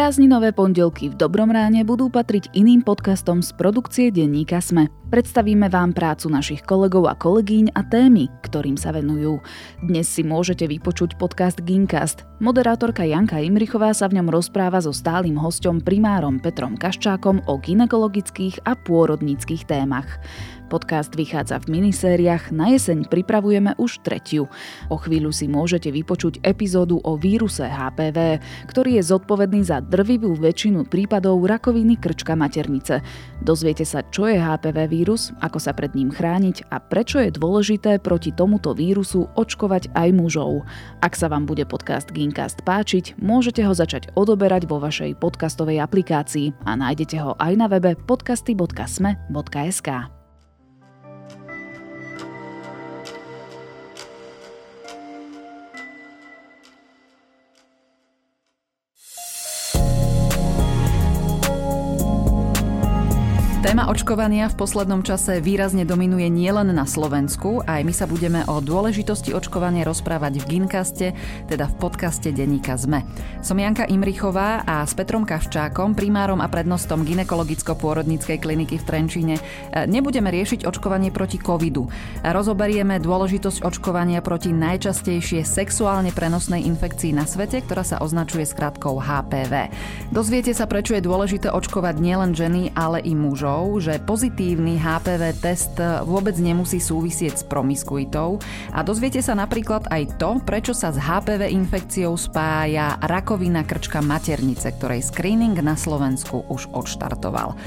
Prázdninové pondelky v Dobrom ráne budú patriť iným podcastom z produkcie denníka Sme. Predstavíme vám prácu našich kolegov a kolegyň a témy, ktorým sa venujú. Dnes si môžete vypočuť podcast Gincast. Moderátorka Janka Imrichová sa v ňom rozpráva so stálym hostom primárom Petrom Kaščákom o ginekologických a pôrodníckých témach. Podcast vychádza v minisériách, na jeseň pripravujeme už tretiu. O chvíľu si môžete vypočuť epizódu o víruse HPV, ktorý je zodpovedný za drvivú väčšinu prípadov rakoviny krčka maternice. Dozviete sa, čo je HPV vírus, ako sa pred ním chrániť a prečo je dôležité proti tomuto vírusu očkovať aj mužov. Ak sa vám bude podcast Gincast páčiť, môžete ho začať odoberať vo vašej podcastovej aplikácii a nájdete ho aj na webe podcasty.sme.sk. Téma očkovania v poslednom čase výrazne dominuje nielen na Slovensku, aj my sa budeme o dôležitosti očkovania rozprávať v Ginkaste, teda v podcaste Deníka ZME. Som Janka Imrichová a s Petrom Kavčákom, primárom a prednostom ginekologicko-pôrodníckej kliniky v Trenčíne, nebudeme riešiť očkovanie proti covidu. Rozoberieme dôležitosť očkovania proti najčastejšie sexuálne prenosnej infekcii na svete, ktorá sa označuje skratkou HPV. Dozviete sa, prečo je dôležité očkovať nielen ženy, ale i mužov faktorov, že pozitívny HPV test vôbec nemusí súvisieť s promiskuitou a dozviete sa napríklad aj to, prečo sa s HPV infekciou spája rakovina krčka maternice, ktorej screening na Slovensku už odštartoval.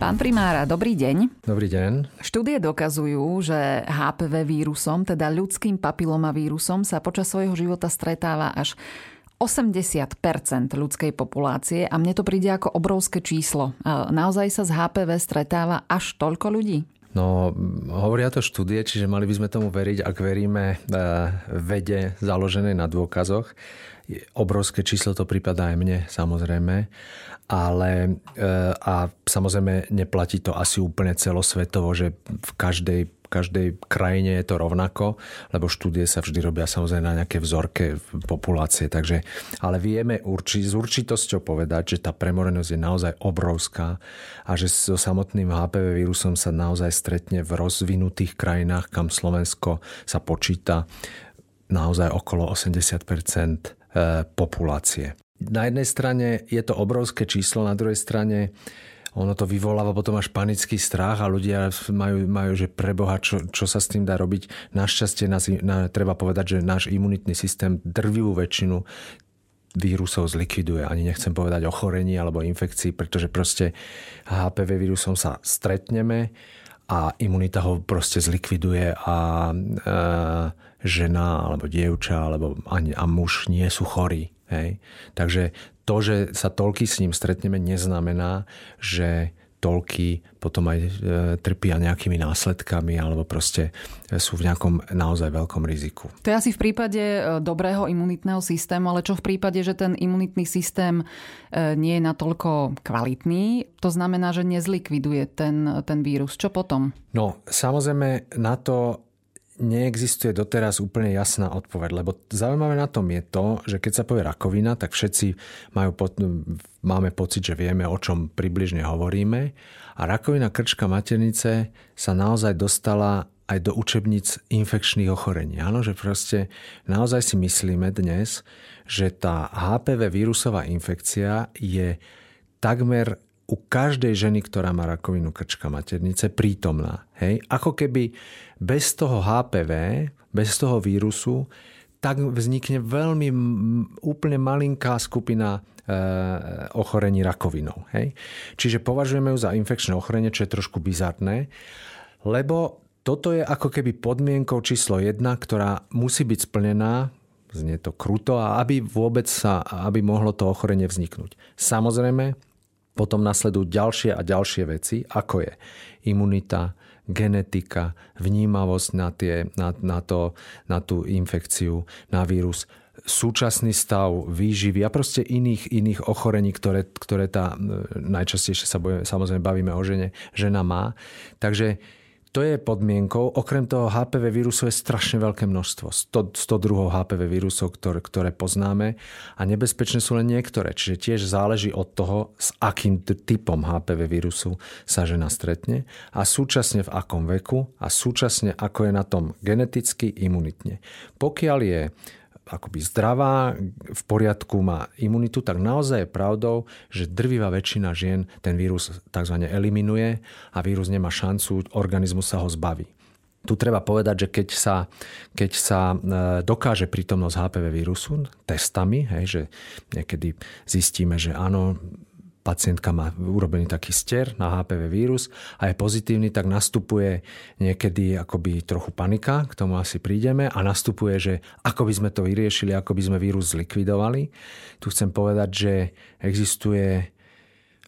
Pán primára, dobrý deň. Dobrý deň. Štúdie dokazujú, že HPV vírusom, teda ľudským papilomavírusom, sa počas svojho života stretáva až 80% ľudskej populácie a mne to príde ako obrovské číslo. Naozaj sa z HPV stretáva až toľko ľudí? No, hovoria to štúdie, čiže mali by sme tomu veriť, ak veríme e, vede založenej na dôkazoch. Obrovské číslo to prípada aj mne, samozrejme. Ale e, a samozrejme neplatí to asi úplne celosvetovo, že v každej každej krajine je to rovnako, lebo štúdie sa vždy robia samozrejme na nejaké vzorke populácie. Takže, ale vieme urči, s určitosťou povedať, že tá premorenosť je naozaj obrovská a že so samotným HPV vírusom sa naozaj stretne v rozvinutých krajinách, kam Slovensko sa počíta naozaj okolo 80 e, populácie. Na jednej strane je to obrovské číslo, na druhej strane ono to vyvoláva potom až panický strach a ľudia majú, majú že preboha, čo, čo sa s tým dá robiť. Našťastie nás, na, treba povedať, že náš imunitný systém drvivú väčšinu vírusov zlikviduje. Ani nechcem povedať ochorení alebo infekcií, pretože proste HPV vírusom sa stretneme a imunita ho proste zlikviduje a e, žena alebo dievča alebo ani, a muž nie sú chorí. Hej? Takže to, že sa toľky s ním stretneme, neznamená, že toľky potom aj e, trpia nejakými následkami alebo proste sú v nejakom naozaj veľkom riziku. To je asi v prípade e, dobrého imunitného systému, ale čo v prípade, že ten imunitný systém e, nie je natoľko kvalitný, to znamená, že nezlikviduje ten, ten vírus. Čo potom? No, samozrejme na to neexistuje doteraz úplne jasná odpoveď, lebo zaujímavé na tom je to, že keď sa povie rakovina, tak všetci majú, máme pocit, že vieme, o čom približne hovoríme. A rakovina krčka maternice sa naozaj dostala aj do učebníc infekčných ochorení. Áno, že proste naozaj si myslíme dnes, že tá HPV vírusová infekcia je takmer u každej ženy, ktorá má rakovinu krčka maternice, prítomná. Hej? Ako keby bez toho HPV, bez toho vírusu, tak vznikne veľmi úplne malinká skupina e, ochorení rakovinou. Hej? Čiže považujeme ju za infekčné ochorenie, čo je trošku bizarné, lebo toto je ako keby podmienkou číslo jedna, ktorá musí byť splnená, znie to kruto, a aby vôbec sa, aby mohlo to ochorenie vzniknúť. Samozrejme, potom nasledujú ďalšie a ďalšie veci, ako je imunita, genetika, vnímavosť na, tie, na, na, to, na tú infekciu, na vírus, súčasný stav výživy a proste iných, iných ochorení, ktoré, ktoré tá, najčastejšie sa bojíme, samozrejme bavíme o žene, žena má. Takže To je podmienkou. Okrem toho HPV vírusov je strašne veľké množstvo. 100, 100 druhov HPV vírusov, ktoré, ktoré poznáme a nebezpečné sú len niektoré. Čiže tiež záleží od toho, s akým typom HPV vírusu sa žena stretne a súčasne v akom veku a súčasne ako je na tom geneticky, imunitne. Pokiaľ je akoby zdravá, v poriadku má imunitu, tak naozaj je pravdou, že drvivá väčšina žien ten vírus tzv. eliminuje a vírus nemá šancu, organizmus sa ho zbaví. Tu treba povedať, že keď sa, keď sa e, dokáže prítomnosť HPV vírusu testami, hej, že niekedy zistíme, že áno, pacientka má urobený taký stier na HPV vírus a je pozitívny, tak nastupuje niekedy akoby trochu panika, k tomu asi prídeme, a nastupuje, že ako by sme to vyriešili, ako by sme vírus zlikvidovali. Tu chcem povedať, že existuje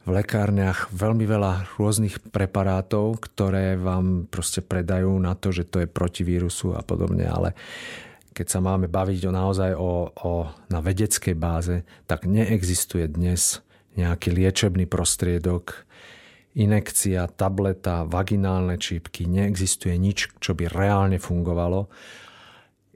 v lekárniach veľmi veľa rôznych preparátov, ktoré vám proste predajú na to, že to je proti vírusu a podobne, ale keď sa máme baviť o naozaj o, o, na vedeckej báze, tak neexistuje dnes nejaký liečebný prostriedok, inekcia, tableta, vaginálne čípky, neexistuje nič, čo by reálne fungovalo.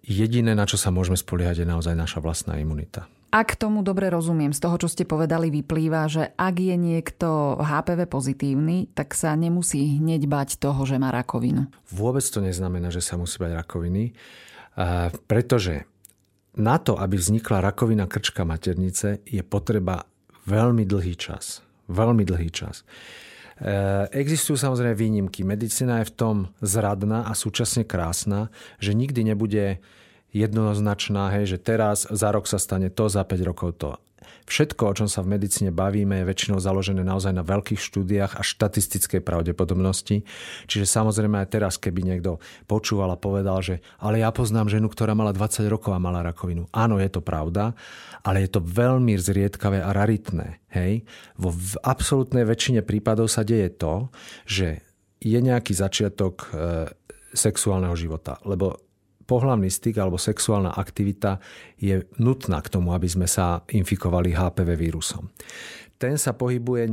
Jediné, na čo sa môžeme spoliehať, je naozaj naša vlastná imunita. Ak tomu dobre rozumiem, z toho, čo ste povedali, vyplýva, že ak je niekto HPV pozitívny, tak sa nemusí hneď bať toho, že má rakovinu. Vôbec to neznamená, že sa musí bať rakoviny, pretože na to, aby vznikla rakovina krčka maternice, je potreba veľmi dlhý čas. Veľmi dlhý čas. E, existujú samozrejme výnimky. Medicína je v tom zradná a súčasne krásna, že nikdy nebude jednoznačná, hej, že teraz za rok sa stane to, za 5 rokov to. Všetko, o čom sa v medicíne bavíme, je väčšinou založené naozaj na veľkých štúdiách a štatistickej pravdepodobnosti. Čiže samozrejme aj teraz, keby niekto počúval a povedal, že ale ja poznám ženu, ktorá mala 20 rokov a mala rakovinu. Áno, je to pravda, ale je to veľmi zriedkavé a raritné. Hej? Vo v absolútnej väčšine prípadov sa deje to, že je nejaký začiatok e, sexuálneho života. Lebo pohlavný styk alebo sexuálna aktivita je nutná k tomu, aby sme sa infikovali HPV vírusom. Ten sa pohybuje,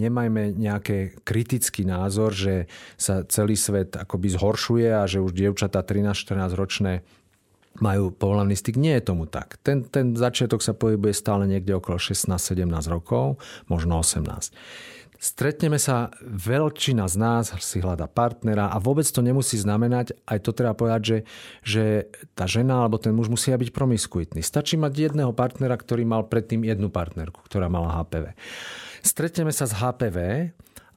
nemajme nejaký kritický názor, že sa celý svet akoby zhoršuje a že už dievčatá 13-14 ročné majú pohľavný styk. Nie je tomu tak. Ten, ten začiatok sa pohybuje stále niekde okolo 16-17 rokov, možno 18. Stretneme sa, veľčina z nás si hľada partnera a vôbec to nemusí znamenať, aj to treba povedať, že, že tá žena alebo ten muž musia byť promiskuitný. Stačí mať jedného partnera, ktorý mal predtým jednu partnerku, ktorá mala HPV. Stretneme sa s HPV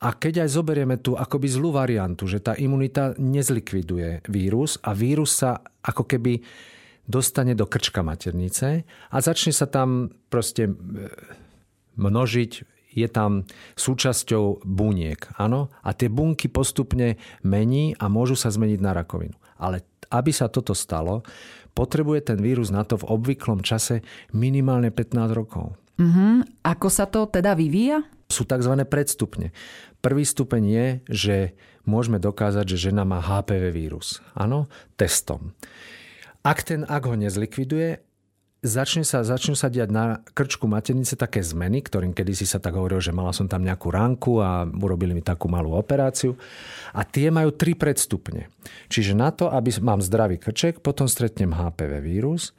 a keď aj zoberieme tú akoby zlú variantu, že tá imunita nezlikviduje vírus a vírus sa ako keby dostane do krčka maternice a začne sa tam proste e, množiť je tam súčasťou buniek. Áno? A tie bunky postupne mení a môžu sa zmeniť na rakovinu. Ale aby sa toto stalo, potrebuje ten vírus na to v obvyklom čase minimálne 15 rokov. Mm-hmm. Ako sa to teda vyvíja? Sú tzv. predstupne. Prvý stupeň je, že môžeme dokázať, že žena má HPV vírus. Áno, testom. Ak, ten, ak ho nezlikviduje, začne sa, začnú sa diať na krčku maternice také zmeny, ktorým kedysi sa tak hovorilo, že mala som tam nejakú ránku a urobili mi takú malú operáciu. A tie majú tri predstupne. Čiže na to, aby mám zdravý krček, potom stretnem HPV vírus,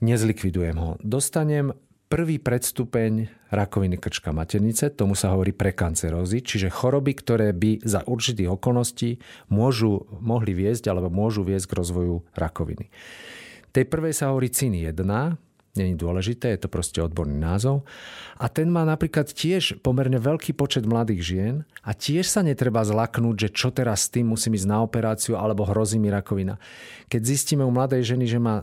nezlikvidujem ho. Dostanem prvý predstupeň rakoviny krčka maternice, tomu sa hovorí prekancerózy, čiže choroby, ktoré by za určitých okolností môžu, mohli viesť alebo môžu viesť k rozvoju rakoviny. Tej prvej sa hovorí CIN 1, Není dôležité, je to proste odborný názov. A ten má napríklad tiež pomerne veľký počet mladých žien a tiež sa netreba zlaknúť, že čo teraz s tým musím ísť na operáciu alebo hrozí mi rakovina. Keď zistíme u mladej ženy, že má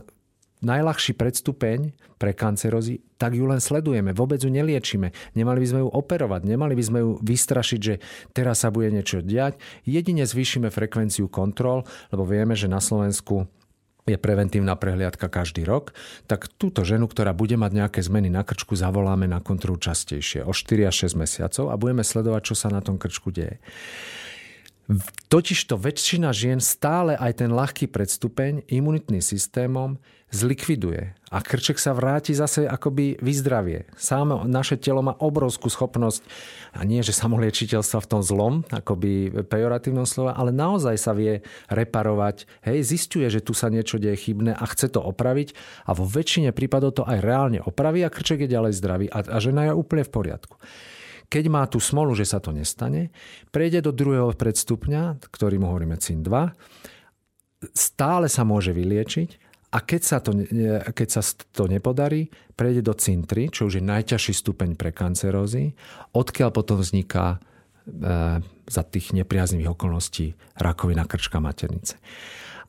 najľahší predstupeň pre kancerozy, tak ju len sledujeme, vôbec ju neliečíme. Nemali by sme ju operovať, nemali by sme ju vystrašiť, že teraz sa bude niečo diať. Jedine zvýšime frekvenciu kontrol, lebo vieme, že na Slovensku je preventívna prehliadka každý rok, tak túto ženu, ktorá bude mať nejaké zmeny na krčku, zavoláme na kontrolu častejšie, o 4 až 6 mesiacov a budeme sledovať, čo sa na tom krčku deje. Totižto väčšina žien stále aj ten ľahký predstupeň imunitným systémom zlikviduje a krček sa vráti zase akoby vyzdravie. Sám naše telo má obrovskú schopnosť, a nie že samoliečiteľstva v tom zlom, akoby pejoratívnom slova, ale naozaj sa vie reparovať. Hej, zistuje, že tu sa niečo deje chybné a chce to opraviť a vo väčšine prípadov to aj reálne opraví a krček je ďalej zdravý a, a žena je úplne v poriadku. Keď má tú smolu, že sa to nestane, prejde do druhého predstupňa, ktorým hovoríme CIN 2, stále sa môže vyliečiť a keď sa, to, keď sa to nepodarí, prejde do cintry, čo už je najťažší stupeň pre kancerózy, odkiaľ potom vzniká e, za tých nepriaznivých okolností rakovina krčka maternice.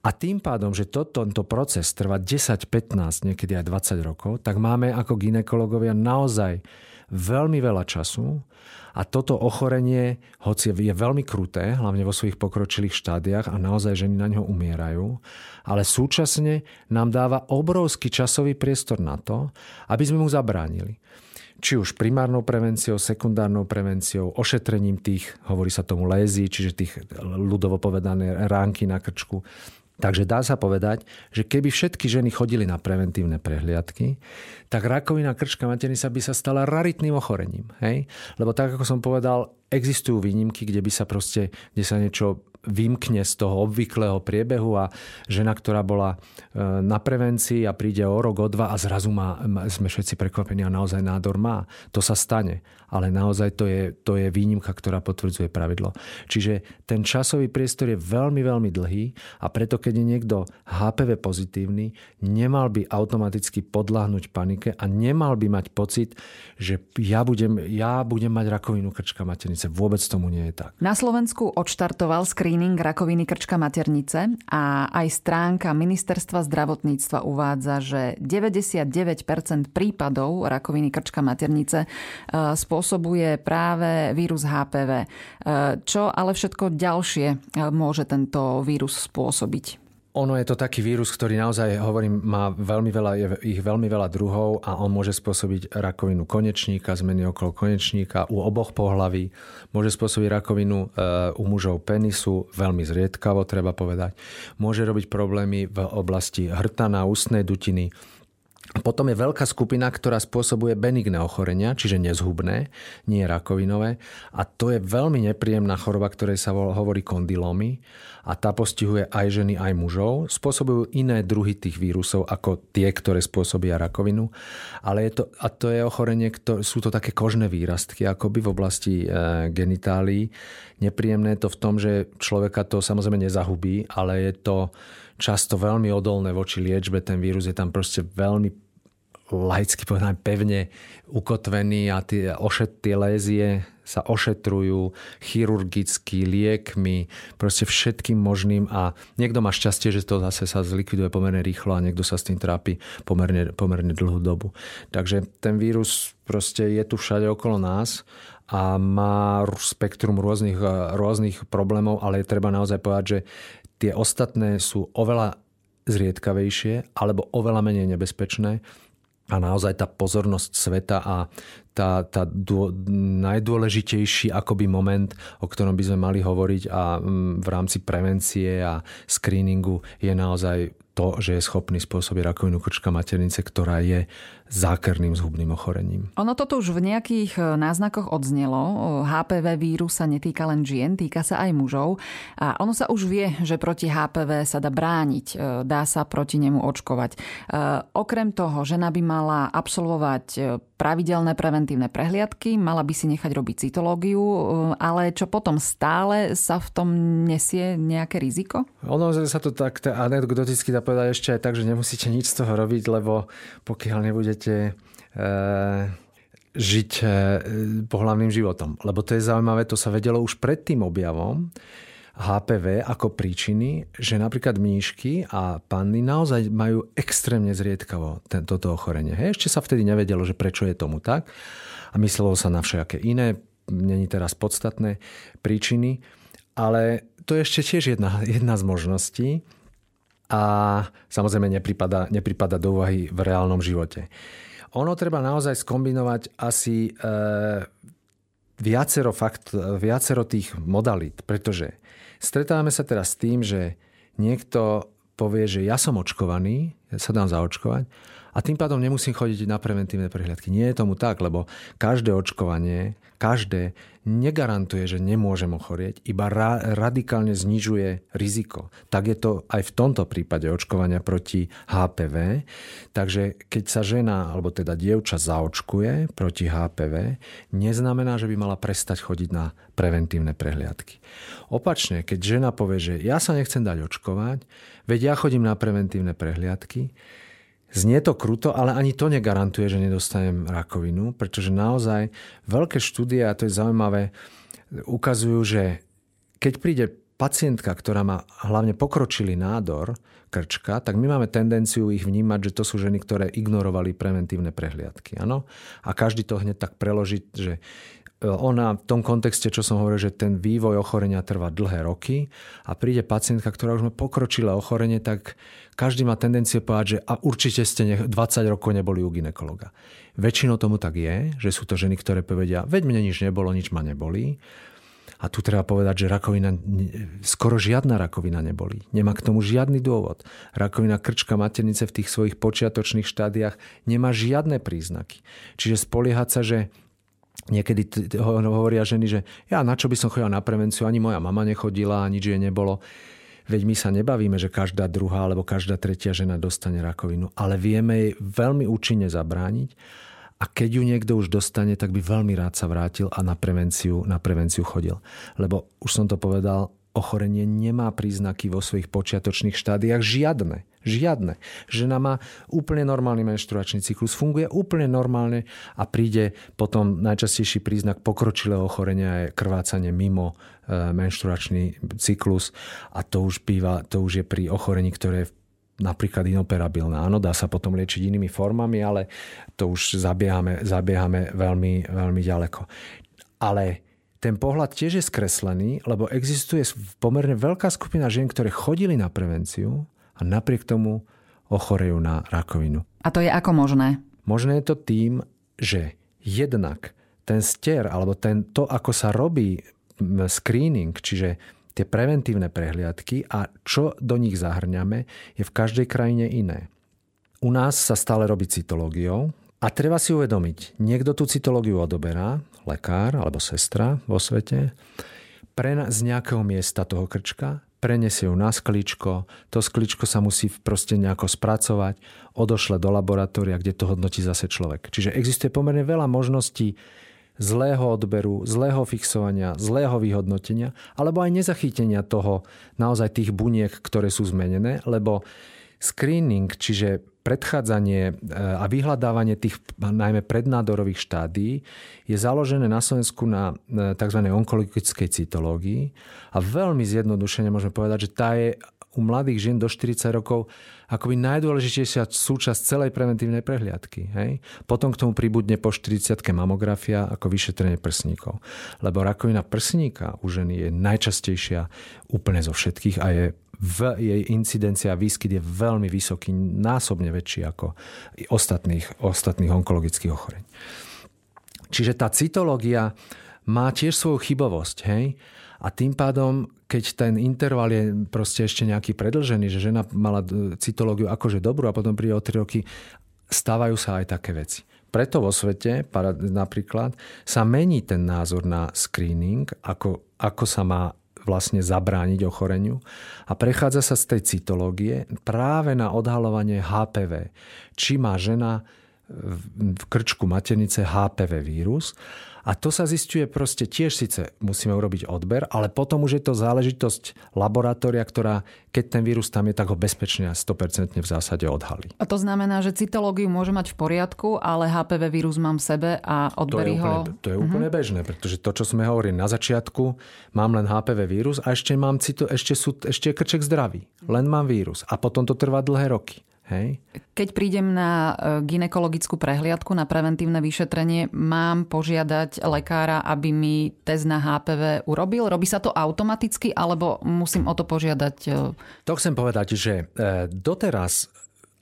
A tým pádom, že to, tento proces trvá 10, 15, niekedy aj 20 rokov, tak máme ako ginekologovia naozaj veľmi veľa času a toto ochorenie, hoci je veľmi kruté, hlavne vo svojich pokročilých štádiách a naozaj ženy na ňo umierajú, ale súčasne nám dáva obrovský časový priestor na to, aby sme mu zabránili. Či už primárnou prevenciou, sekundárnou prevenciou, ošetrením tých, hovorí sa tomu lézy, čiže tých ľudovo povedané ránky na krčku, Takže dá sa povedať, že keby všetky ženy chodili na preventívne prehliadky, tak rakovina krčka maternice by sa stala raritným ochorením. Hej? Lebo tak, ako som povedal, existujú výnimky, kde by sa proste, kde sa niečo vymkne z toho obvyklého priebehu a žena, ktorá bola e, na prevencii a príde o rok, o dva a zrazu má, sme všetci prekvapení a naozaj nádor má. To sa stane, ale naozaj to je, to je výnimka, ktorá potvrdzuje pravidlo. Čiže ten časový priestor je veľmi, veľmi dlhý a preto, keď je niekto HPV pozitívny, nemal by automaticky podľahnúť panike a nemal by mať pocit, že ja budem, ja budem mať rakovinu krčka maternice. Vôbec tomu nie je tak. Na Slovensku odštartoval screen screening rakoviny krčka maternice a aj stránka Ministerstva zdravotníctva uvádza, že 99% prípadov rakoviny krčka maternice e, spôsobuje práve vírus HPV. E, čo ale všetko ďalšie e, môže tento vírus spôsobiť? Ono je to taký vírus, ktorý naozaj, hovorím, má veľmi veľa, je ich veľmi veľa druhov a on môže spôsobiť rakovinu konečníka, zmeny okolo konečníka u oboch pohlaví. Môže spôsobiť rakovinu e, u mužov penisu, veľmi zriedkavo treba povedať. Môže robiť problémy v oblasti hrtana, ústnej dutiny, potom je veľká skupina, ktorá spôsobuje benigné ochorenia, čiže nezhubné, nie rakovinové. A to je veľmi nepríjemná choroba, ktorej sa hovorí kondylómy. A tá postihuje aj ženy, aj mužov. Spôsobujú iné druhy tých vírusov, ako tie, ktoré spôsobia rakovinu. Ale je to, a to je ochorenie, ktoré, sú to také kožné výrastky, akoby v oblasti e, genitálií. Nepríjemné je to v tom, že človeka to samozrejme nezahubí, ale je to často veľmi odolné voči liečbe. Ten vírus je tam proste veľmi laicky povedané pevne ukotvený a tie, ošet, tie lézie sa ošetrujú chirurgicky, liekmi, proste všetkým možným a niekto má šťastie, že to zase sa zlikviduje pomerne rýchlo a niekto sa s tým trápi pomerne, pomerne dlhú dobu. Takže ten vírus proste je tu všade okolo nás a má spektrum rôznych, rôznych problémov, ale je treba naozaj povedať, že tie ostatné sú oveľa zriedkavejšie alebo oveľa menej nebezpečné. A naozaj tá pozornosť sveta a tá, tá dô, najdôležitejší akoby moment, o ktorom by sme mali hovoriť a mm, v rámci prevencie a screeningu je naozaj to, že je schopný spôsobiť rakovinu krčka maternice, ktorá je zákerným zhubným ochorením. Ono toto už v nejakých e, náznakoch odznelo. HPV vírus sa netýka len žien, týka sa aj mužov. A ono sa už vie, že proti HPV sa dá brániť, e, dá sa proti nemu očkovať. E, okrem toho, žena by mala absolvovať pravidelné preventívne prehliadky, mala by si nechať robiť cytológiu, ale čo potom stále sa v tom nesie nejaké riziko? Ono sa to tak anekdoticky dá povedať ešte aj tak, že nemusíte nič z toho robiť, lebo pokiaľ nebudete e, žiť e, pohľavným životom. Lebo to je zaujímavé, to sa vedelo už pred tým objavom, HPV ako príčiny, že napríklad mníšky a panny naozaj majú extrémne zriedkavo toto ochorenie. Hej, ešte sa vtedy nevedelo, že prečo je tomu tak a myslelo sa na všaké iné, není teraz podstatné príčiny, ale to je ešte tiež jedna, jedna z možností a samozrejme nepripada, nepripada do úvahy v reálnom živote. Ono treba naozaj skombinovať asi e, viacero, fakt, viacero tých modalít, pretože Stretávame sa teraz s tým, že niekto povie, že ja som očkovaný, ja sa dám zaočkovať a tým pádom nemusím chodiť na preventívne prehliadky. Nie je tomu tak, lebo každé očkovanie, každé negarantuje, že nemôžem ochorieť, iba ra- radikálne znižuje riziko. Tak je to aj v tomto prípade očkovania proti HPV. Takže keď sa žena, alebo teda dievča zaočkuje proti HPV, neznamená, že by mala prestať chodiť na preventívne prehliadky. Opačne, keď žena povie, že ja sa nechcem dať očkovať, veď ja chodím na preventívne prehliadky, Znie to kruto, ale ani to negarantuje, že nedostanem rakovinu, pretože naozaj veľké štúdie, a to je zaujímavé, ukazujú, že keď príde pacientka, ktorá má hlavne pokročilý nádor krčka, tak my máme tendenciu ich vnímať, že to sú ženy, ktoré ignorovali preventívne prehliadky. Ano? A každý to hneď tak preložiť, že ona v tom kontexte, čo som hovoril, že ten vývoj ochorenia trvá dlhé roky a príde pacientka, ktorá už má pokročilé ochorenie, tak každý má tendenciu povedať, že a určite ste 20 rokov neboli u ginekologa. Väčšinou tomu tak je, že sú to ženy, ktoré povedia, veď mne nič nebolo, nič ma nebolí. A tu treba povedať, že rakovina, skoro žiadna rakovina neboli. Nemá k tomu žiadny dôvod. Rakovina krčka maternice v tých svojich počiatočných štádiách nemá žiadne príznaky. Čiže spoliehať sa, že Niekedy hovoria ženy, že ja na čo by som chodila na prevenciu, ani moja mama nechodila, nič jej nebolo. Veď my sa nebavíme, že každá druhá alebo každá tretia žena dostane rakovinu, ale vieme jej veľmi účinne zabrániť a keď ju niekto už dostane, tak by veľmi rád sa vrátil a na prevenciu, na prevenciu chodil. Lebo už som to povedal, ochorenie nemá príznaky vo svojich počiatočných štádiách žiadne. Žiadne. Žena má úplne normálny menštruačný cyklus, funguje úplne normálne a príde potom najčastejší príznak pokročilého ochorenia je krvácanie mimo e, menštruačný cyklus a to už, býva, to už je pri ochorení, ktoré je napríklad inoperabilné. Áno, dá sa potom liečiť inými formami, ale to už zabiehame, zabiehame veľmi, veľmi ďaleko. Ale ten pohľad tiež je skreslený, lebo existuje pomerne veľká skupina žien, ktoré chodili na prevenciu a napriek tomu ochorejú na rakovinu. A to je ako možné? Možné je to tým, že jednak ten stier, alebo ten, to, ako sa robí screening, čiže tie preventívne prehliadky a čo do nich zahrňame, je v každej krajine iné. U nás sa stále robí cytológiou a treba si uvedomiť, niekto tú cytológiu odoberá, lekár alebo sestra vo svete, pre, z nejakého miesta toho krčka prenesie ju na skličko, to skličko sa musí proste nejako spracovať, odošle do laboratória, kde to hodnotí zase človek. Čiže existuje pomerne veľa možností zlého odberu, zlého fixovania, zlého vyhodnotenia, alebo aj nezachytenia toho naozaj tých buniek, ktoré sú zmenené, lebo screening, čiže predchádzanie e, a vyhľadávanie tých najmä prednádorových štádí je založené na Slovensku na e, tzv. onkologickej cytológii a veľmi zjednodušene môžeme povedať, že tá je u mladých žien do 40 rokov akoby najdôležitejšia súčasť celej preventívnej prehliadky. Hej? Potom k tomu pribudne po 40 mamografia ako vyšetrenie prsníkov. Lebo rakovina prsníka u ženy je najčastejšia úplne zo všetkých a je v jej incidencia a výskyt je veľmi vysoký, násobne väčší ako ostatných, ostatných onkologických ochorení. Čiže tá cytológia má tiež svoju chybovosť. Hej? A tým pádom, keď ten interval je proste ešte nejaký predlžený, že žena mala cytológiu akože dobrú a potom príde o 3 roky, stávajú sa aj také veci. Preto vo svete napríklad sa mení ten názor na screening, ako, ako sa má vlastne zabrániť ochoreniu a prechádza sa z tej cytológie práve na odhalovanie HPV. Či má žena v krčku maternice HPV vírus a to sa zistuje proste tiež síce musíme urobiť odber, ale potom už je to záležitosť laboratória, ktorá keď ten vírus tam je, tak ho bezpečne a 100% v zásade odhalí. A to znamená, že cytológiu môže mať v poriadku, ale HPV vírus mám v sebe a odberí to ho... Úplne, to je uh-huh. úplne bežné, pretože to, čo sme hovorili na začiatku, mám len HPV vírus a ešte, mám cito, ešte, sú, ešte je krček zdravý. Len mám vírus. A potom to trvá dlhé roky. Hej. Keď prídem na e, ginekologickú prehliadku, na preventívne vyšetrenie, mám požiadať lekára, aby mi test na HPV urobil? Robí sa to automaticky, alebo musím o to požiadať? E? To chcem povedať, že e, doteraz,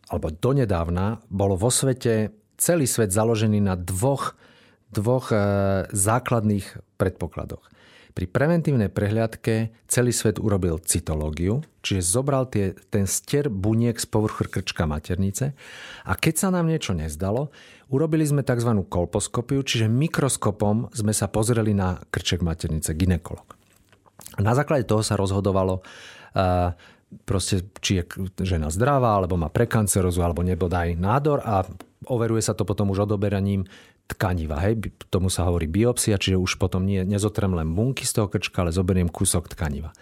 alebo donedávna, bolo vo svete celý svet založený na dvoch, dvoch základných predpokladoch. Pri preventívnej prehliadke celý svet urobil cytológiu, čiže zobral tie, ten stier buniek z povrchu krčka maternice a keď sa nám niečo nezdalo, urobili sme tzv. kolposkopiu, čiže mikroskopom sme sa pozreli na krček maternice, ginekolog. Na základe toho sa rozhodovalo, proste, či je žena zdravá, alebo má prekancerozu, alebo nebodaj nádor a overuje sa to potom už odoberaním tkaniva. Hej? Tomu sa hovorí biopsia, čiže už potom nie, nezotrem len bunky z toho krčka, ale zoberiem kúsok tkaniva.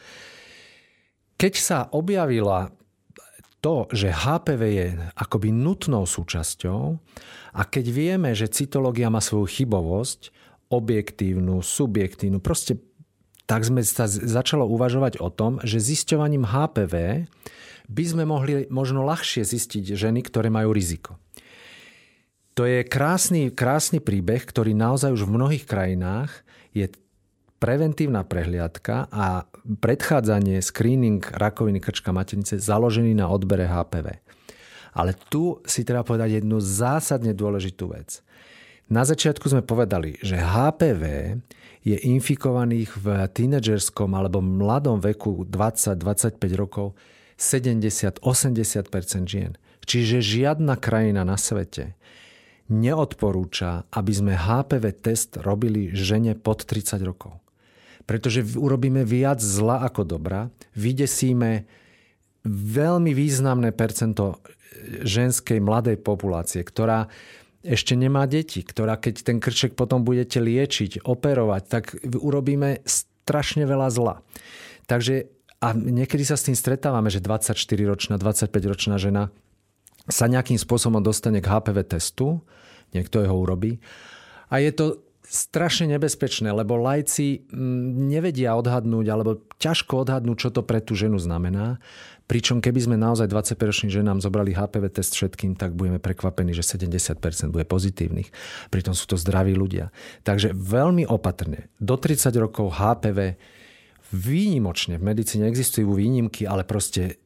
Keď sa objavila to, že HPV je akoby nutnou súčasťou a keď vieme, že cytológia má svoju chybovosť, objektívnu, subjektívnu, proste tak sme sa začalo uvažovať o tom, že zisťovaním HPV by sme mohli možno ľahšie zistiť ženy, ktoré majú riziko. To je krásny, krásny príbeh, ktorý naozaj už v mnohých krajinách je preventívna prehliadka a predchádzanie, screening rakoviny krčka maternice založený na odbere HPV. Ale tu si treba povedať jednu zásadne dôležitú vec. Na začiatku sme povedali, že HPV je infikovaných v tínedžerskom alebo mladom veku 20-25 rokov 70-80% žien. Čiže žiadna krajina na svete neodporúča, aby sme HPV test robili žene pod 30 rokov. Pretože urobíme viac zla ako dobra, vydesíme veľmi významné percento ženskej mladej populácie, ktorá ešte nemá deti, ktorá keď ten krček potom budete liečiť, operovať, tak urobíme strašne veľa zla. Takže a niekedy sa s tým stretávame, že 24-ročná, 25-ročná žena sa nejakým spôsobom dostane k HPV testu, niekto ho urobí. A je to strašne nebezpečné, lebo lajci mm, nevedia odhadnúť alebo ťažko odhadnúť, čo to pre tú ženu znamená. Pričom keby sme naozaj 25-ročným ženám zobrali HPV test všetkým, tak budeme prekvapení, že 70% bude pozitívnych. Pritom sú to zdraví ľudia. Takže veľmi opatrne. Do 30 rokov HPV výnimočne, v medicíne existujú výnimky, ale proste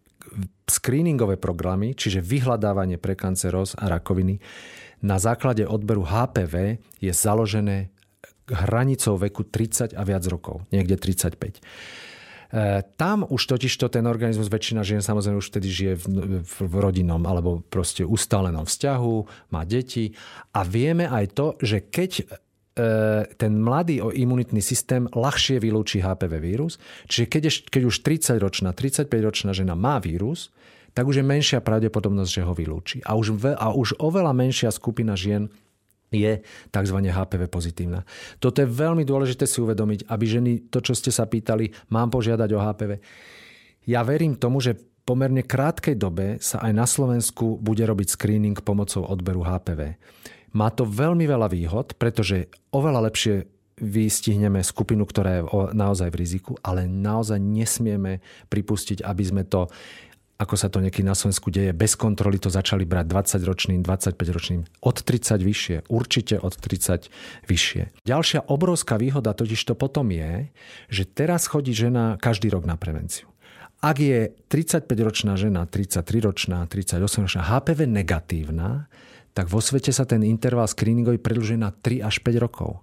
screeningové programy, čiže vyhľadávanie pre kanceróz a rakoviny, na základe odberu HPV je založené hranicou veku 30 a viac rokov, niekde 35. E, tam už totiž to ten organizmus, väčšina žien samozrejme už vtedy žije v, v, v rodinnom alebo proste ustálenom vzťahu, má deti a vieme aj to, že keď e, ten mladý imunitný systém ľahšie vylúči HPV vírus. Čiže keď, keď už 30-ročná, 35-ročná žena má vírus, tak už je menšia pravdepodobnosť, že ho vylúči. A už, a už oveľa menšia skupina žien je tzv. HPV pozitívna. Toto je veľmi dôležité si uvedomiť, aby ženy, to čo ste sa pýtali, mám požiadať o HPV. Ja verím tomu, že pomerne krátkej dobe sa aj na Slovensku bude robiť screening pomocou odberu HPV. Má to veľmi veľa výhod, pretože oveľa lepšie vystihneme skupinu, ktorá je naozaj v riziku, ale naozaj nesmieme pripustiť, aby sme to ako sa to niekedy na Slovensku deje, bez kontroly to začali brať 20-ročným, 25-ročným, od 30 vyššie, určite od 30 vyššie. Ďalšia obrovská výhoda totiž to potom je, že teraz chodí žena každý rok na prevenciu. Ak je 35-ročná žena, 33-ročná, 38-ročná HPV negatívna, tak vo svete sa ten interval screeningový predlžuje na 3 až 5 rokov.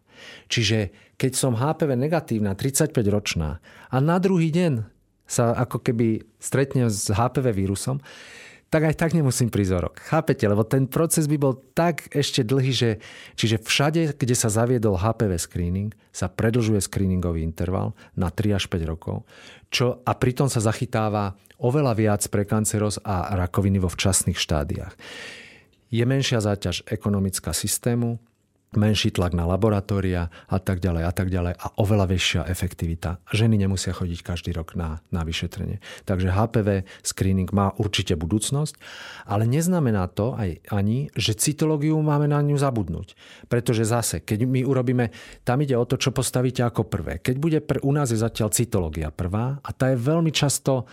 Čiže keď som HPV negatívna, 35-ročná a na druhý deň sa ako keby stretne s HPV vírusom, tak aj tak nemusím prísť o rok. Chápete? Lebo ten proces by bol tak ešte dlhý, že čiže všade, kde sa zaviedol HPV screening, sa predlžuje screeningový interval na 3 až 5 rokov. Čo, a pritom sa zachytáva oveľa viac pre kanceros a rakoviny vo včasných štádiách. Je menšia záťaž ekonomická systému, menší tlak na laboratória a tak ďalej a tak ďalej a oveľa väčšia efektivita. Ženy nemusia chodiť každý rok na, na vyšetrenie. Takže HPV screening má určite budúcnosť, ale neznamená to aj ani, že cytológiu máme na ňu zabudnúť. Pretože zase, keď my urobíme, tam ide o to, čo postavíte ako prvé. Keď bude, pr- u nás je zatiaľ cytológia prvá a tá je veľmi často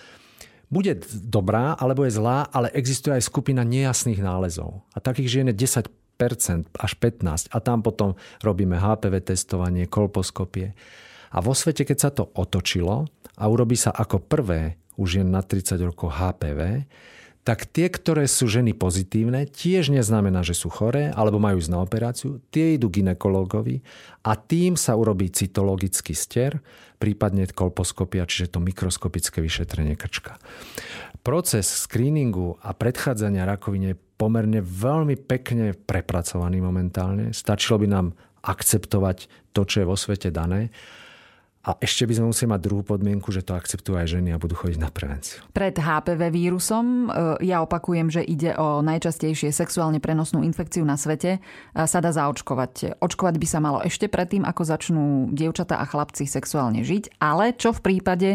bude dobrá alebo je zlá, ale existuje aj skupina nejasných nálezov. A takých žien je 10 až 15 a tam potom robíme HPV testovanie, kolposkopie. A vo svete, keď sa to otočilo a urobí sa ako prvé už je na 30 rokov HPV, tak tie, ktoré sú ženy pozitívne, tiež neznamená, že sú choré alebo majú ísť na operáciu, tie idú ginekologovi a tým sa urobí cytologický ster, prípadne kolposkopia, čiže to mikroskopické vyšetrenie krčka. Proces screeningu a predchádzania rakovine je pomerne veľmi pekne prepracovaný momentálne. Stačilo by nám akceptovať to, čo je vo svete dané a ešte by sme museli mať druhú podmienku, že to akceptujú aj ženy a budú chodiť na prevenciu. Pred HPV vírusom, e, ja opakujem, že ide o najčastejšie sexuálne prenosnú infekciu na svete, sa dá zaočkovať. Očkovať by sa malo ešte predtým, ako začnú dievčatá a chlapci sexuálne žiť, ale čo v prípade,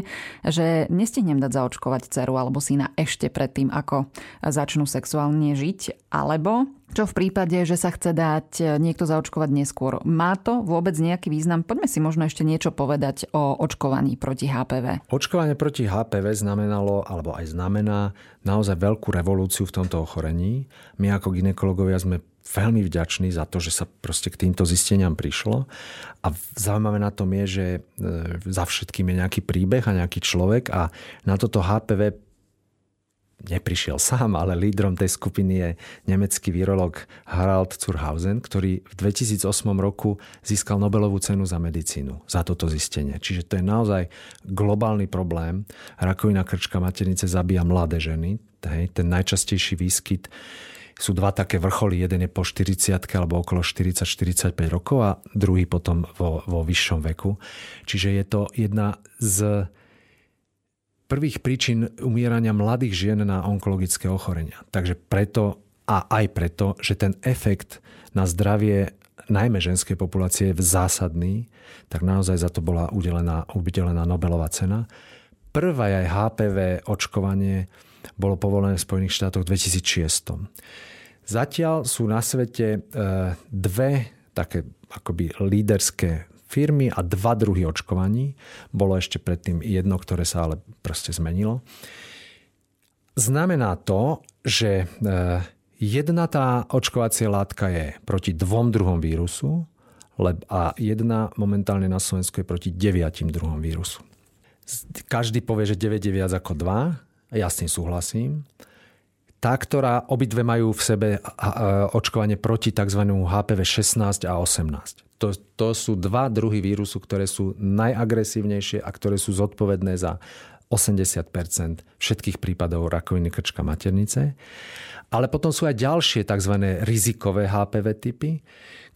že nestihnem dať zaočkovať dceru alebo syna ešte predtým, ako začnú sexuálne žiť, alebo čo v prípade, že sa chce dať e, niekto zaočkovať neskôr? Má to vôbec nejaký význam? Poďme si možno ešte niečo povedať o očkovaní proti HPV. Očkovanie proti HPV znamenalo, alebo aj znamená, naozaj veľkú revolúciu v tomto ochorení. My ako ginekologovia sme veľmi vďační za to, že sa proste k týmto zisteniam prišlo. A zaujímavé na tom je, že e, za všetkým je nejaký príbeh a nejaký človek a na toto HPV neprišiel sám, ale lídrom tej skupiny je nemecký virolog Harald Zurhausen, ktorý v 2008 roku získal Nobelovú cenu za medicínu, za toto zistenie. Čiže to je naozaj globálny problém. Rakovina krčka maternice zabíja mladé ženy. Hej, ten najčastejší výskyt sú dva také vrcholy. Jeden je po 40 alebo okolo 40-45 rokov a druhý potom vo, vo vyššom veku. Čiže je to jedna z prvých príčin umierania mladých žien na onkologické ochorenia. Takže preto a aj preto, že ten efekt na zdravie najmä ženskej populácie je zásadný, tak naozaj za to bola udelená, udelená Nobelová cena. Prvá aj HPV očkovanie bolo povolené v Spojených štátoch v 2006. Zatiaľ sú na svete e, dve také akoby líderské firmy a dva druhy očkovaní. Bolo ešte predtým jedno, ktoré sa ale proste zmenilo. Znamená to, že e, jedna tá očkovacia látka je proti dvom druhom vírusu a jedna momentálne na Slovensku je proti deviatim druhom vírusu. Každý povie, že 9 je viac ako 2. Ja s tým súhlasím. Tá, ktorá obidve majú v sebe očkovanie proti tzv. HPV 16 a 18 to, to sú dva druhy vírusu, ktoré sú najagresívnejšie a ktoré sú zodpovedné za 80% všetkých prípadov rakoviny krčka maternice. Ale potom sú aj ďalšie tzv. rizikové HPV typy,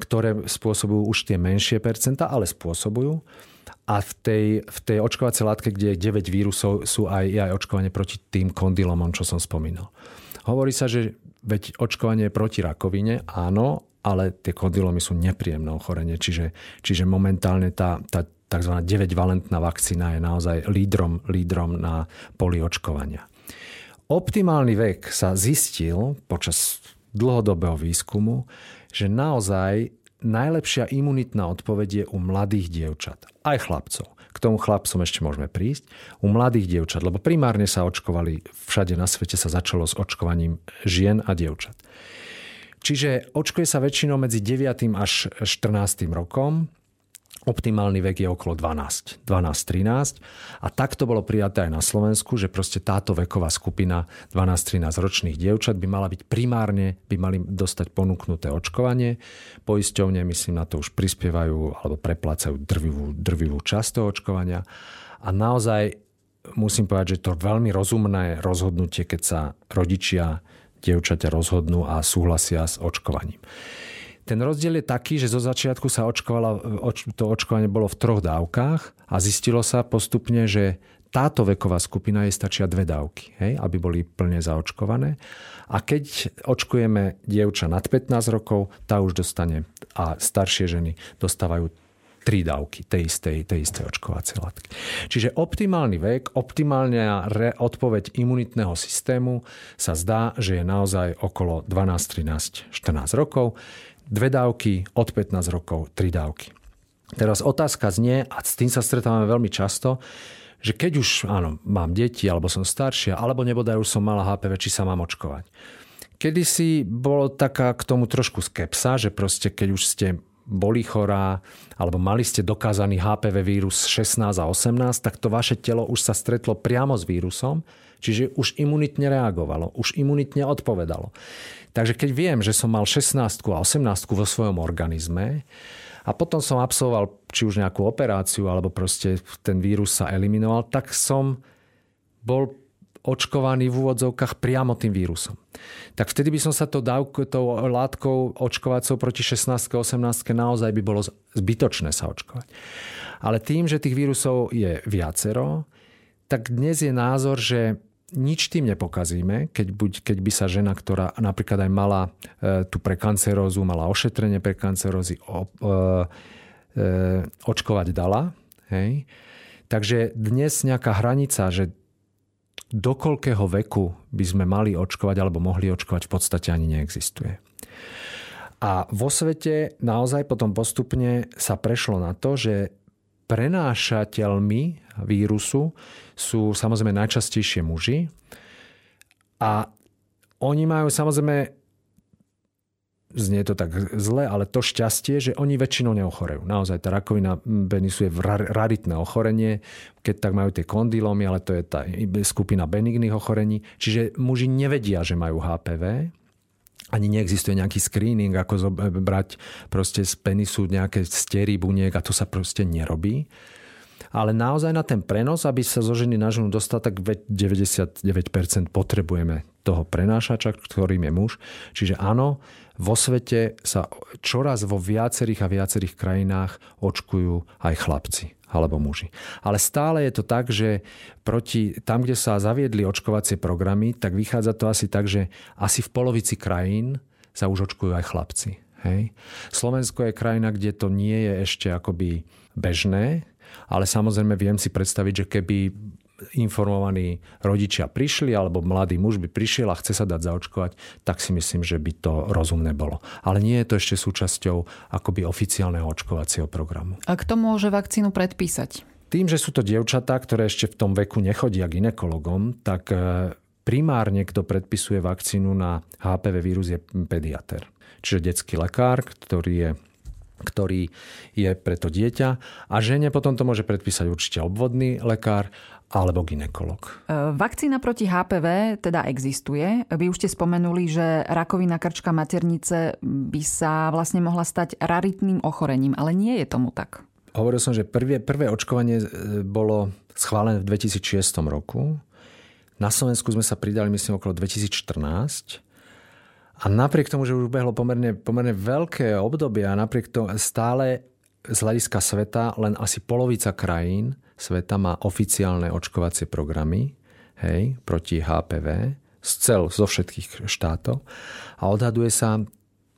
ktoré spôsobujú už tie menšie percenta, ale spôsobujú. A v tej, v tej očkovacej látke, kde je 9 vírusov, sú aj, aj očkovanie proti tým kondylomom, čo som spomínal. Hovorí sa, že veď očkovanie proti rakovine, áno, ale tie kondylomy sú nepríjemné ochorenie, čiže, čiže momentálne tá, tá tzv. 9-valentná vakcína je naozaj lídrom, lídrom na poli očkovania. Optimálny vek sa zistil počas dlhodobého výskumu, že naozaj najlepšia imunitná odpoveď je u mladých dievčat, aj chlapcov. K tomu chlapcom ešte môžeme prísť. U mladých dievčat, lebo primárne sa očkovali, všade na svete sa začalo s očkovaním žien a dievčat. Čiže očkuje sa väčšinou medzi 9. až 14. rokom. Optimálny vek je okolo 12, 12-13 a takto bolo prijaté aj na Slovensku, že proste táto veková skupina 12-13 ročných dievčat by mala byť primárne, by mali dostať ponúknuté očkovanie. Poisťovne, myslím, na to už prispievajú alebo preplácajú drvivú, drvivú časť toho očkovania a naozaj musím povedať, že to veľmi rozumné rozhodnutie, keď sa rodičia dievčaťa rozhodnú a súhlasia s očkovaním. Ten rozdiel je taký, že zo začiatku sa očkovala, to očkovanie bolo v troch dávkach a zistilo sa postupne, že táto veková skupina je stačia dve dávky, hej, aby boli plne zaočkované. A keď očkujeme dievča nad 15 rokov, tá už dostane a staršie ženy dostávajú tri dávky tej istej, tej istej očkovacej látky. Čiže optimálny vek, optimálna re, odpoveď imunitného systému sa zdá, že je naozaj okolo 12, 13, 14 rokov. Dve dávky, od 15 rokov tri dávky. Teraz otázka znie, a s tým sa stretávame veľmi často, že keď už áno, mám deti, alebo som staršia, alebo nebodaj už som mala HPV, či sa mám očkovať. Kedy si bolo taká k tomu trošku skepsa, že proste keď už ste boli chorá, alebo mali ste dokázaný HPV vírus 16 a 18, tak to vaše telo už sa stretlo priamo s vírusom, čiže už imunitne reagovalo, už imunitne odpovedalo. Takže keď viem, že som mal 16 a 18 vo svojom organizme, a potom som absolvoval či už nejakú operáciu, alebo proste ten vírus sa eliminoval, tak som bol očkovaný v úvodzovkách priamo tým vírusom. Tak vtedy by som sa to dávku, tou látkou očkovacou proti 16 18 naozaj by bolo zbytočné sa očkovať. Ale tým, že tých vírusov je viacero, tak dnes je názor, že nič tým nepokazíme, keď, buď, keď by sa žena, ktorá napríklad aj mala e, tú prekancerózu, mala ošetrenie prekancerózy, o, e, e, očkovať dala. Hej. Takže dnes nejaká hranica, že do koľkého veku by sme mali očkovať alebo mohli očkovať v podstate ani neexistuje. A vo svete naozaj potom postupne sa prešlo na to, že prenášateľmi vírusu sú samozrejme najčastejšie muži a oni majú samozrejme znie to tak zle, ale to šťastie, že oni väčšinou neochorejú. Naozaj tá rakovina penisu je raritné ochorenie, keď tak majú tie kondylómy, ale to je tá skupina benigných ochorení. Čiže muži nevedia, že majú HPV, ani neexistuje nejaký screening, ako brať proste z penisu nejaké stery buniek a to sa proste nerobí. Ale naozaj na ten prenos, aby sa zo ženy na ženu dostal, tak 99% potrebujeme toho prenášača, ktorým je muž. Čiže áno, vo svete sa čoraz vo viacerých a viacerých krajinách očkujú aj chlapci alebo muži. Ale stále je to tak, že proti, tam, kde sa zaviedli očkovacie programy, tak vychádza to asi tak, že asi v polovici krajín sa už očkujú aj chlapci. Hej. Slovensko je krajina, kde to nie je ešte akoby bežné, ale samozrejme viem si predstaviť, že keby informovaní rodičia prišli, alebo mladý muž by prišiel a chce sa dať zaočkovať, tak si myslím, že by to rozumné bolo. Ale nie je to ešte súčasťou akoby oficiálneho očkovacieho programu. A kto môže vakcínu predpísať? Tým, že sú to dievčatá, ktoré ešte v tom veku nechodia ginekologom, tak e, primárne kto predpisuje vakcínu na HPV vírus je pediater. Čiže detský lekár, ktorý je ktorý je pre to dieťa a žene potom to môže predpísať určite obvodný lekár alebo ginekolog. E, vakcína proti HPV teda existuje. Vy už ste spomenuli, že rakovina krčka maternice by sa vlastne mohla stať raritným ochorením, ale nie je tomu tak. Hovoril som, že prvé, prvé očkovanie e, bolo schválené v 2006 roku. Na Slovensku sme sa pridali, myslím, okolo 2014 a napriek tomu, že už ubehlo pomerne, pomerne veľké obdobie a napriek tomu stále z hľadiska sveta len asi polovica krajín sveta má oficiálne očkovacie programy hej, proti HPV z cel, zo všetkých štátov a odhaduje sa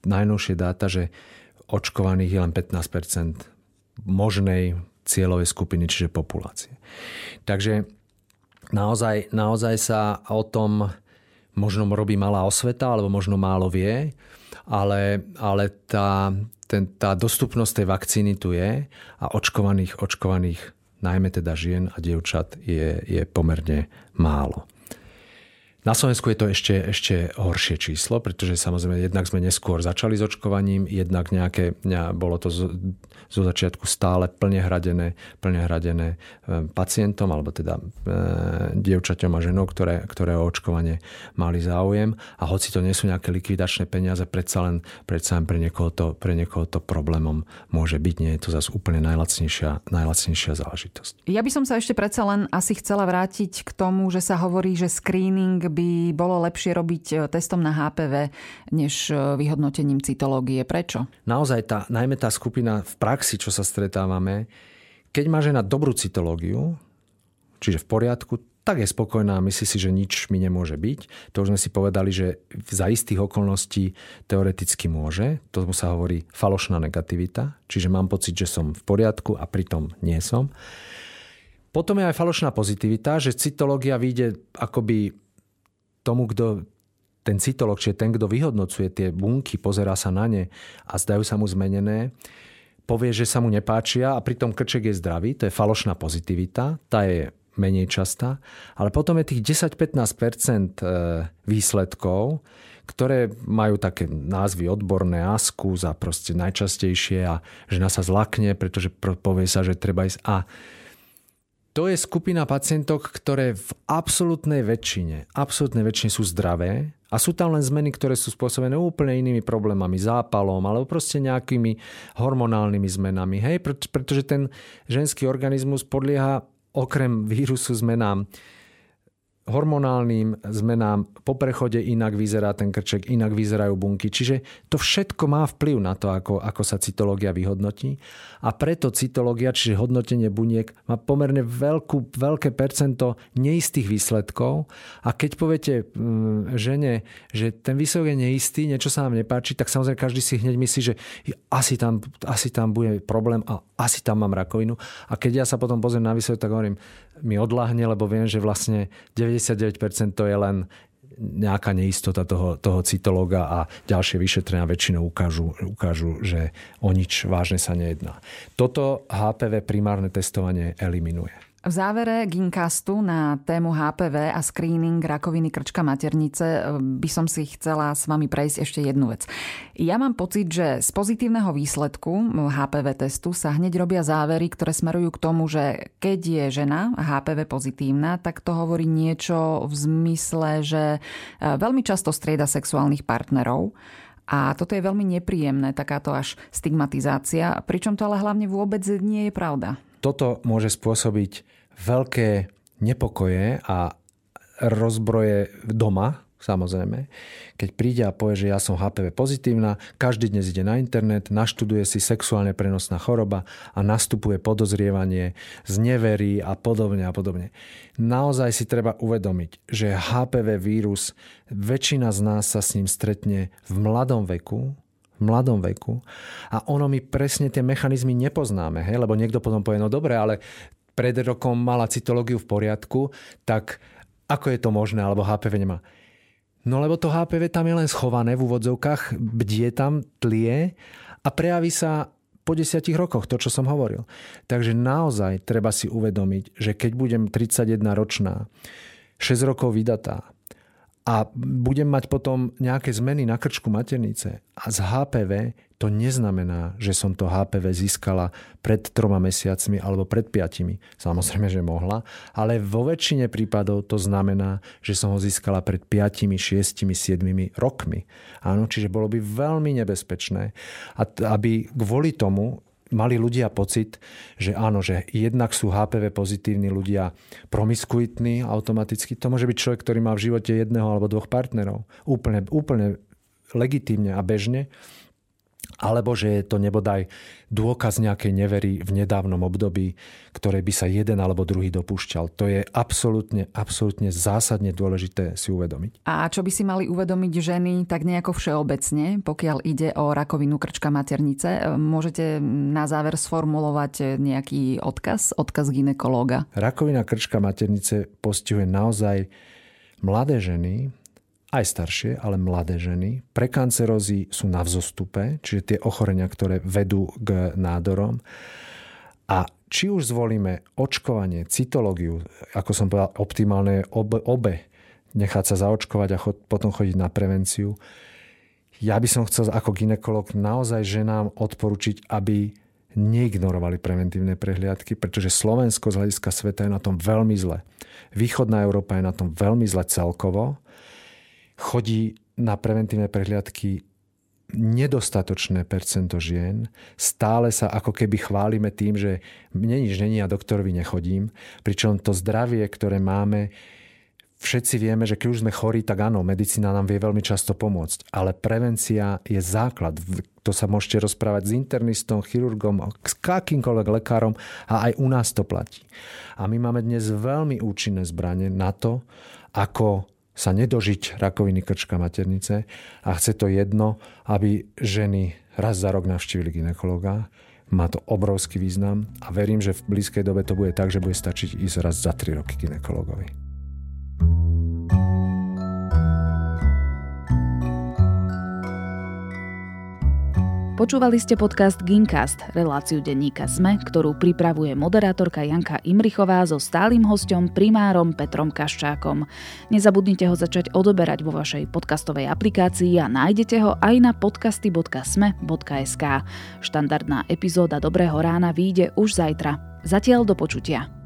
najnovšie dáta, že očkovaných je len 15% možnej cieľovej skupiny, čiže populácie. Takže naozaj, naozaj sa o tom možno robí malá osveta, alebo možno málo vie, ale, ale tá, ten, tá dostupnosť tej vakcíny tu je a očkovaných, očkovaných najmä teda žien a dievčat je, je pomerne málo. Na Slovensku je to ešte, ešte horšie číslo, pretože samozrejme jednak sme neskôr začali s očkovaním, jednak nejaké, bolo to zo začiatku stále plne hradené, plne hradené e, pacientom, alebo teda e, dievčaťom a ženou, ktoré, ktoré o očkovanie mali záujem. A hoci to nie sú nejaké likvidačné peniaze, predsa len, predsa len pre, niekoho to, pre niekoho to problémom môže byť. Nie je to zase úplne najlacnejšia, najlacnejšia záležitosť. Ja by som sa ešte predsa len asi chcela vrátiť k tomu, že sa hovorí, že screening by bolo lepšie robiť e, testom na HPV, než vyhodnotením cytológie. Prečo? Naozaj tá, najmä tá skupina v praxi čo sa stretávame, keď má žena dobrú cytológiu, čiže v poriadku, tak je spokojná a myslí si, že nič mi nemôže byť. To už sme si povedali, že za istých okolností teoreticky môže. To sa hovorí falošná negativita, čiže mám pocit, že som v poriadku a pritom nie som. Potom je aj falošná pozitivita, že cytológia vyjde akoby tomu, kto ten cytolog, čiže ten, kto vyhodnocuje tie bunky, pozerá sa na ne a zdajú sa mu zmenené, povie, že sa mu nepáčia a pritom krček je zdravý, to je falošná pozitivita, tá je menej častá, ale potom je tých 10-15% e, výsledkov, ktoré majú také názvy odborné, askus a proste najčastejšie a žena sa zlakne, pretože povie sa, že treba ísť a to je skupina pacientok, ktoré v absolútnej väčšine, absolútnej väčšine sú zdravé a sú tam len zmeny, ktoré sú spôsobené úplne inými problémami, zápalom alebo proste nejakými hormonálnymi zmenami. Hej, pretože ten ženský organizmus podlieha okrem vírusu zmenám hormonálnym zmenám, po prechode inak vyzerá ten krček, inak vyzerajú bunky. Čiže to všetko má vplyv na to, ako, ako sa cytológia vyhodnotí. A preto cytológia, čiže hodnotenie buniek, má pomerne veľkú, veľké percento neistých výsledkov. A keď poviete mm, žene, že ten výsledok je neistý, niečo sa nám nepáči, tak samozrejme každý si hneď myslí, že asi tam, asi tam bude problém a asi tam mám rakovinu. A keď ja sa potom pozriem na výsledok, tak hovorím, mi odláhne, lebo viem, že vlastne 99% to je len nejaká neistota toho, toho cytológa a ďalšie vyšetrenia väčšinou ukážu, ukážu, že o nič vážne sa nejedná. Toto HPV primárne testovanie eliminuje. V závere Gincastu na tému HPV a screening rakoviny krčka maternice eh, by som si chcela s vami prejsť ešte jednu vec. Ja mám pocit, že z pozitívneho výsledku HPV testu sa hneď robia závery, ktoré smerujú k tomu, že keď je žena HPV pozitívna, tak to hovorí niečo v zmysle, že eh, veľmi často strieda sexuálnych partnerov. A toto je veľmi nepríjemné, takáto až stigmatizácia, pričom to ale hlavne vôbec nie je pravda. Toto môže spôsobiť veľké nepokoje a rozbroje doma, samozrejme. Keď príde a povie, že ja som HPV pozitívna, každý dnes ide na internet, naštuduje si sexuálne prenosná choroba a nastupuje podozrievanie z neverí a podobne a podobne. Naozaj si treba uvedomiť, že HPV vírus, väčšina z nás sa s ním stretne v mladom veku, v mladom veku a ono my presne tie mechanizmy nepoznáme, hej? lebo niekto potom povie, no dobre, ale pred rokom mala cytológiu v poriadku, tak ako je to možné, alebo HPV nemá? No lebo to HPV tam je len schované v úvodzovkách, bdie tam, tlie a prejaví sa po desiatich rokoch, to, čo som hovoril. Takže naozaj treba si uvedomiť, že keď budem 31 ročná, 6 rokov vydatá, a budem mať potom nejaké zmeny na krčku maternice a z HPV, to neznamená, že som to HPV získala pred troma mesiacmi alebo pred piatimi. Samozrejme, že mohla, ale vo väčšine prípadov to znamená, že som ho získala pred piatimi, šiestimi, siedmimi rokmi. Áno, čiže bolo by veľmi nebezpečné, aby kvôli tomu mali ľudia pocit, že áno, že jednak sú HPV pozitívni ľudia promiskuitní automaticky. To môže byť človek, ktorý má v živote jedného alebo dvoch partnerov. Úplne, úplne legitímne a bežne alebo že je to nebodaj dôkaz nejakej nevery v nedávnom období, ktoré by sa jeden alebo druhý dopúšťal. To je absolútne, absolútne zásadne dôležité si uvedomiť. A čo by si mali uvedomiť ženy tak nejako všeobecne, pokiaľ ide o rakovinu krčka maternice? Môžete na záver sformulovať nejaký odkaz, odkaz ginekológa? Rakovina krčka maternice postihuje naozaj mladé ženy, aj staršie, ale mladé ženy. Prekancerózy sú na vzostupe, čiže tie ochorenia, ktoré vedú k nádorom. A či už zvolíme očkovanie, cytológiu, ako som povedal, optimálne obe, obe nechať sa zaočkovať a chod, potom chodiť na prevenciu. Ja by som chcel ako ginekolog naozaj ženám odporučiť, aby neignorovali preventívne prehliadky, pretože Slovensko z hľadiska sveta je na tom veľmi zle. Východná Európa je na tom veľmi zle celkovo chodí na preventívne prehliadky nedostatočné percento žien. Stále sa ako keby chválime tým, že mne nič není a doktorovi nechodím. Pričom to zdravie, ktoré máme, všetci vieme, že keď už sme chorí, tak áno, medicína nám vie veľmi často pomôcť. Ale prevencia je základ. To sa môžete rozprávať s internistom, chirurgom, s akýmkoľvek lekárom a aj u nás to platí. A my máme dnes veľmi účinné zbranie na to, ako sa nedožiť rakoviny krčka maternice a chce to jedno, aby ženy raz za rok navštívili ginekologa. Má to obrovský význam a verím, že v blízkej dobe to bude tak, že bude stačiť ísť raz za 3 roky ginekologovi. Počúvali ste podcast Gincast, reláciu denníka SME, ktorú pripravuje moderátorka Janka Imrichová so stálym hostom primárom Petrom Kaščákom. Nezabudnite ho začať odoberať vo vašej podcastovej aplikácii a nájdete ho aj na podcasty.sme.sk. Štandardná epizóda Dobrého rána vyjde už zajtra. Zatiaľ do počutia.